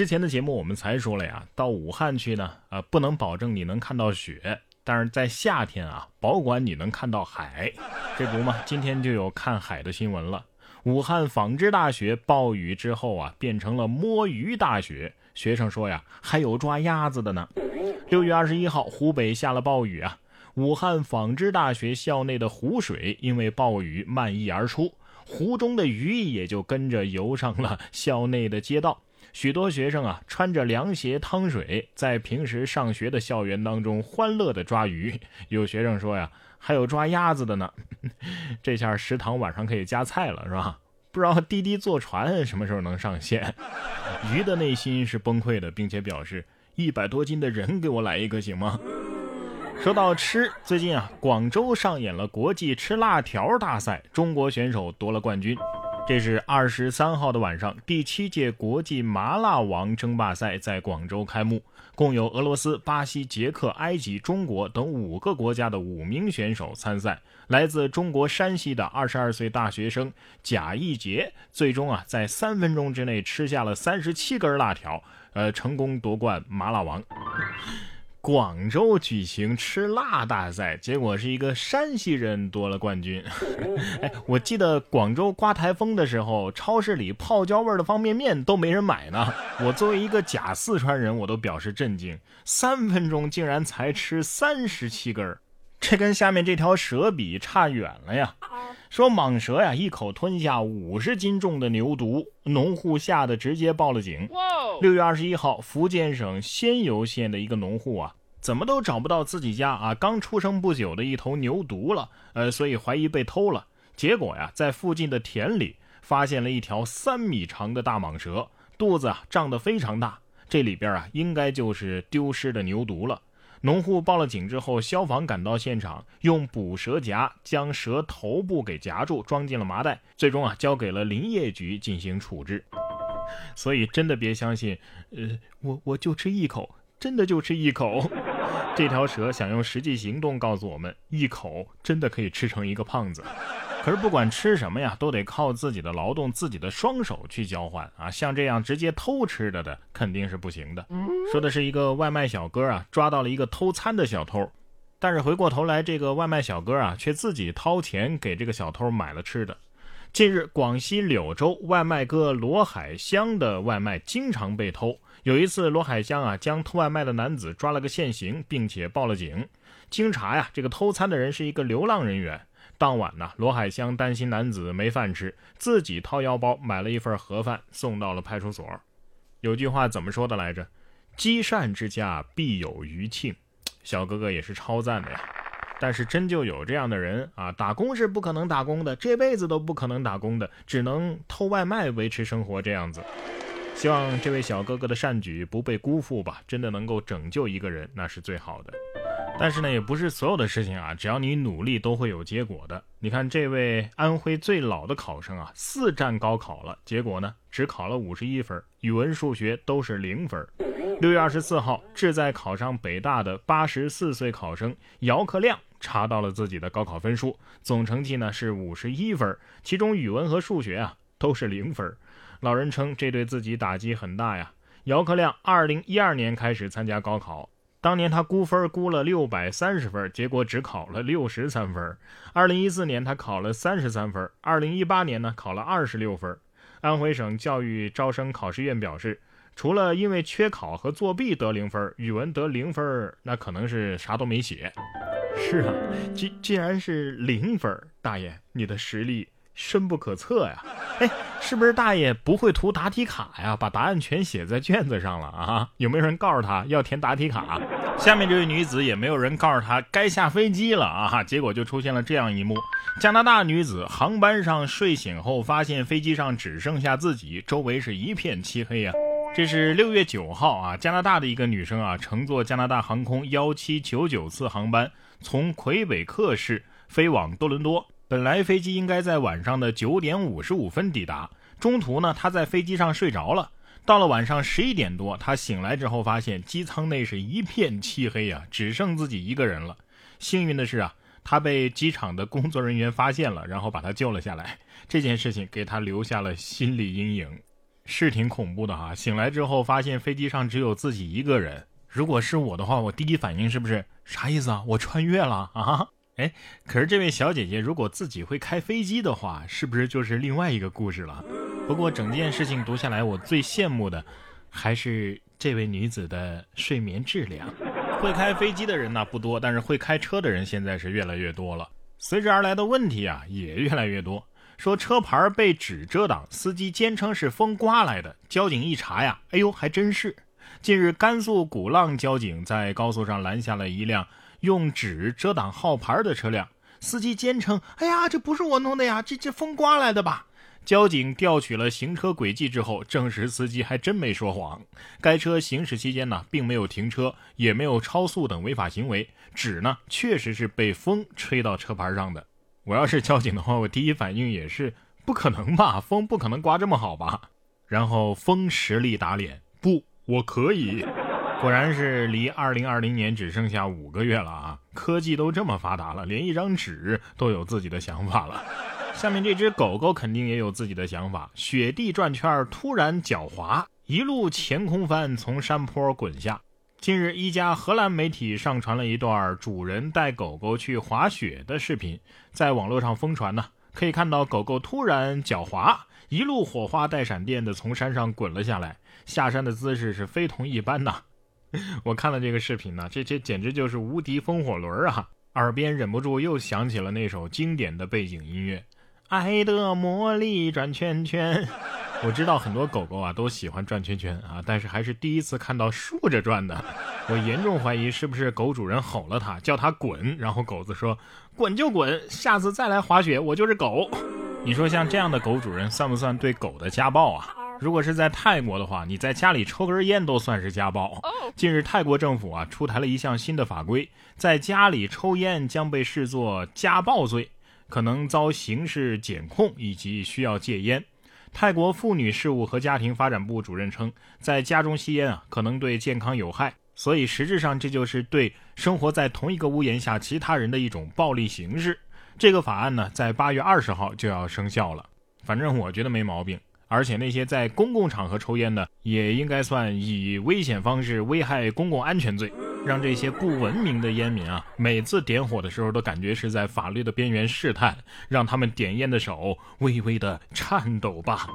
之前的节目我们才说了呀，到武汉去呢，啊，不能保证你能看到雪，但是在夏天啊，保管你能看到海。这不嘛，今天就有看海的新闻了。武汉纺织大学暴雨之后啊，变成了摸鱼大学。学生说呀，还有抓鸭子的呢。六月二十一号，湖北下了暴雨啊，武汉纺织大学校内的湖水因为暴雨漫溢而出，湖中的鱼也就跟着游上了校内的街道。许多学生啊，穿着凉鞋趟水，在平时上学的校园当中欢乐的抓鱼。有学生说呀，还有抓鸭子的呢。这下食堂晚上可以加菜了，是吧？不知道滴滴坐船什么时候能上线。鱼的内心是崩溃的，并且表示一百多斤的人给我来一个行吗？说到吃，最近啊，广州上演了国际吃辣条大赛，中国选手夺了冠军。这是二十三号的晚上，第七届国际麻辣王争霸赛在广州开幕，共有俄罗斯、巴西、捷克、埃及、中国等五个国家的五名选手参赛。来自中国山西的二十二岁大学生贾义杰，最终啊在三分钟之内吃下了三十七根辣条，呃，成功夺冠麻辣王。广州举行吃辣大赛，结果是一个山西人夺了冠军。哎，我记得广州刮台风的时候，超市里泡椒味的方便面都没人买呢。我作为一个假四川人，我都表示震惊，三分钟竟然才吃三十七根，这跟下面这条蛇比差远了呀。说蟒蛇呀，一口吞下五十斤重的牛犊，农户吓得直接报了警。六月二十一号，福建省仙游县的一个农户啊，怎么都找不到自己家啊刚出生不久的一头牛犊了，呃，所以怀疑被偷了。结果呀，在附近的田里发现了一条三米长的大蟒蛇，肚子啊胀得非常大，这里边啊应该就是丢失的牛犊了。农户报了警之后，消防赶到现场，用捕蛇夹将蛇头部给夹住，装进了麻袋，最终啊交给了林业局进行处置。所以真的别相信，呃，我我就吃一口，真的就吃一口。这条蛇想用实际行动告诉我们，一口真的可以吃成一个胖子。可是不管吃什么呀，都得靠自己的劳动、自己的双手去交换啊。像这样直接偷吃的的，肯定是不行的。说的是一个外卖小哥啊，抓到了一个偷餐的小偷，但是回过头来，这个外卖小哥啊，却自己掏钱给这个小偷买了吃的。近日，广西柳州外卖哥罗海香的外卖经常被偷。有一次，罗海香啊将偷外卖的男子抓了个现行，并且报了警。经查呀，这个偷餐的人是一个流浪人员。当晚呢，罗海香担心男子没饭吃，自己掏腰包买了一份盒饭送到了派出所。有句话怎么说的来着？积善之家必有余庆。小哥哥也是超赞的呀。但是真就有这样的人啊，打工是不可能打工的，这辈子都不可能打工的，只能偷外卖维持生活这样子。希望这位小哥哥的善举不被辜负吧，真的能够拯救一个人，那是最好的。但是呢，也不是所有的事情啊，只要你努力都会有结果的。你看这位安徽最老的考生啊，四战高考了，结果呢只考了五十一分，语文、数学都是零分。六月二十四号，志在考上北大的八十四岁考生姚克亮。查到了自己的高考分数，总成绩呢是五十一分，其中语文和数学啊都是零分。老人称这对自己打击很大呀。姚克亮二零一二年开始参加高考，当年他估分估了六百三十分，结果只考了六十三分。二零一四年他考了三十三分，二零一八年呢考了二十六分。安徽省教育招生考试院表示，除了因为缺考和作弊得零分，语文得零分，那可能是啥都没写。是啊，既既然是零分，大爷，你的实力深不可测呀！哎，是不是大爷不会涂答题卡呀？把答案全写在卷子上了啊？有没有人告诉他要填答题卡？下面这位女子也没有人告诉她该下飞机了啊！结果就出现了这样一幕：加拿大女子航班上睡醒后，发现飞机上只剩下自己，周围是一片漆黑呀。这是六月九号啊，加拿大的一个女生啊，乘坐加拿大航空幺七九九次航班。从魁北克市飞往多伦多，本来飞机应该在晚上的九点五十五分抵达。中途呢，他在飞机上睡着了。到了晚上十一点多，他醒来之后发现机舱内是一片漆黑呀，只剩自己一个人了。幸运的是啊，他被机场的工作人员发现了，然后把他救了下来。这件事情给他留下了心理阴影。是挺恐怖的哈。醒来之后发现飞机上只有自己一个人，如果是我的话，我第一反应是不是啥意思啊？我穿越了啊？哎，可是这位小姐姐如果自己会开飞机的话，是不是就是另外一个故事了？不过整件事情读下来，我最羡慕的还是这位女子的睡眠质量。会开飞机的人呢不多，但是会开车的人现在是越来越多了。随之而来的问题啊也越来越多。说车牌被纸遮挡，司机坚称是风刮来的。交警一查呀，哎呦，还真是。近日，甘肃古浪交警在高速上拦下了一辆用纸遮挡号牌的车辆，司机坚称：“哎呀，这不是我弄的呀，这这风刮来的吧？”交警调取了行车轨迹之后，证实司机还真没说谎。该车行驶期间呢，并没有停车，也没有超速等违法行为，纸呢确实是被风吹到车牌上的。我要是交警的话，我第一反应也是不可能吧，风不可能刮这么好吧？然后风实力打脸，不，我可以。果然是离二零二零年只剩下五个月了啊！科技都这么发达了，连一张纸都有自己的想法了。下面这只狗狗肯定也有自己的想法，雪地转圈突然脚滑，一路前空翻，从山坡滚下。近日，一家荷兰媒体上传了一段主人带狗狗去滑雪的视频，在网络上疯传呢。可以看到，狗狗突然狡猾，一路火花带闪电的从山上滚了下来，下山的姿势是非同一般呐。我看了这个视频呢，这这简直就是无敌风火轮啊！耳边忍不住又想起了那首经典的背景音乐，《爱的魔力转圈圈》。我知道很多狗狗啊都喜欢转圈圈啊，但是还是第一次看到竖着转的。我严重怀疑是不是狗主人吼了它，叫它滚，然后狗子说滚就滚，下次再来滑雪我就是狗。你说像这样的狗主人算不算对狗的家暴啊？如果是在泰国的话，你在家里抽根烟都算是家暴。近日泰国政府啊出台了一项新的法规，在家里抽烟将被视作家暴罪，可能遭刑事检控以及需要戒烟。泰国妇女事务和家庭发展部主任称，在家中吸烟啊，可能对健康有害，所以实质上这就是对生活在同一个屋檐下其他人的一种暴力形式。这个法案呢，在八月二十号就要生效了，反正我觉得没毛病。而且那些在公共场合抽烟的，也应该算以危险方式危害公共安全罪，让这些不文明的烟民啊，每次点火的时候都感觉是在法律的边缘试探，让他们点烟的手微微的颤抖吧。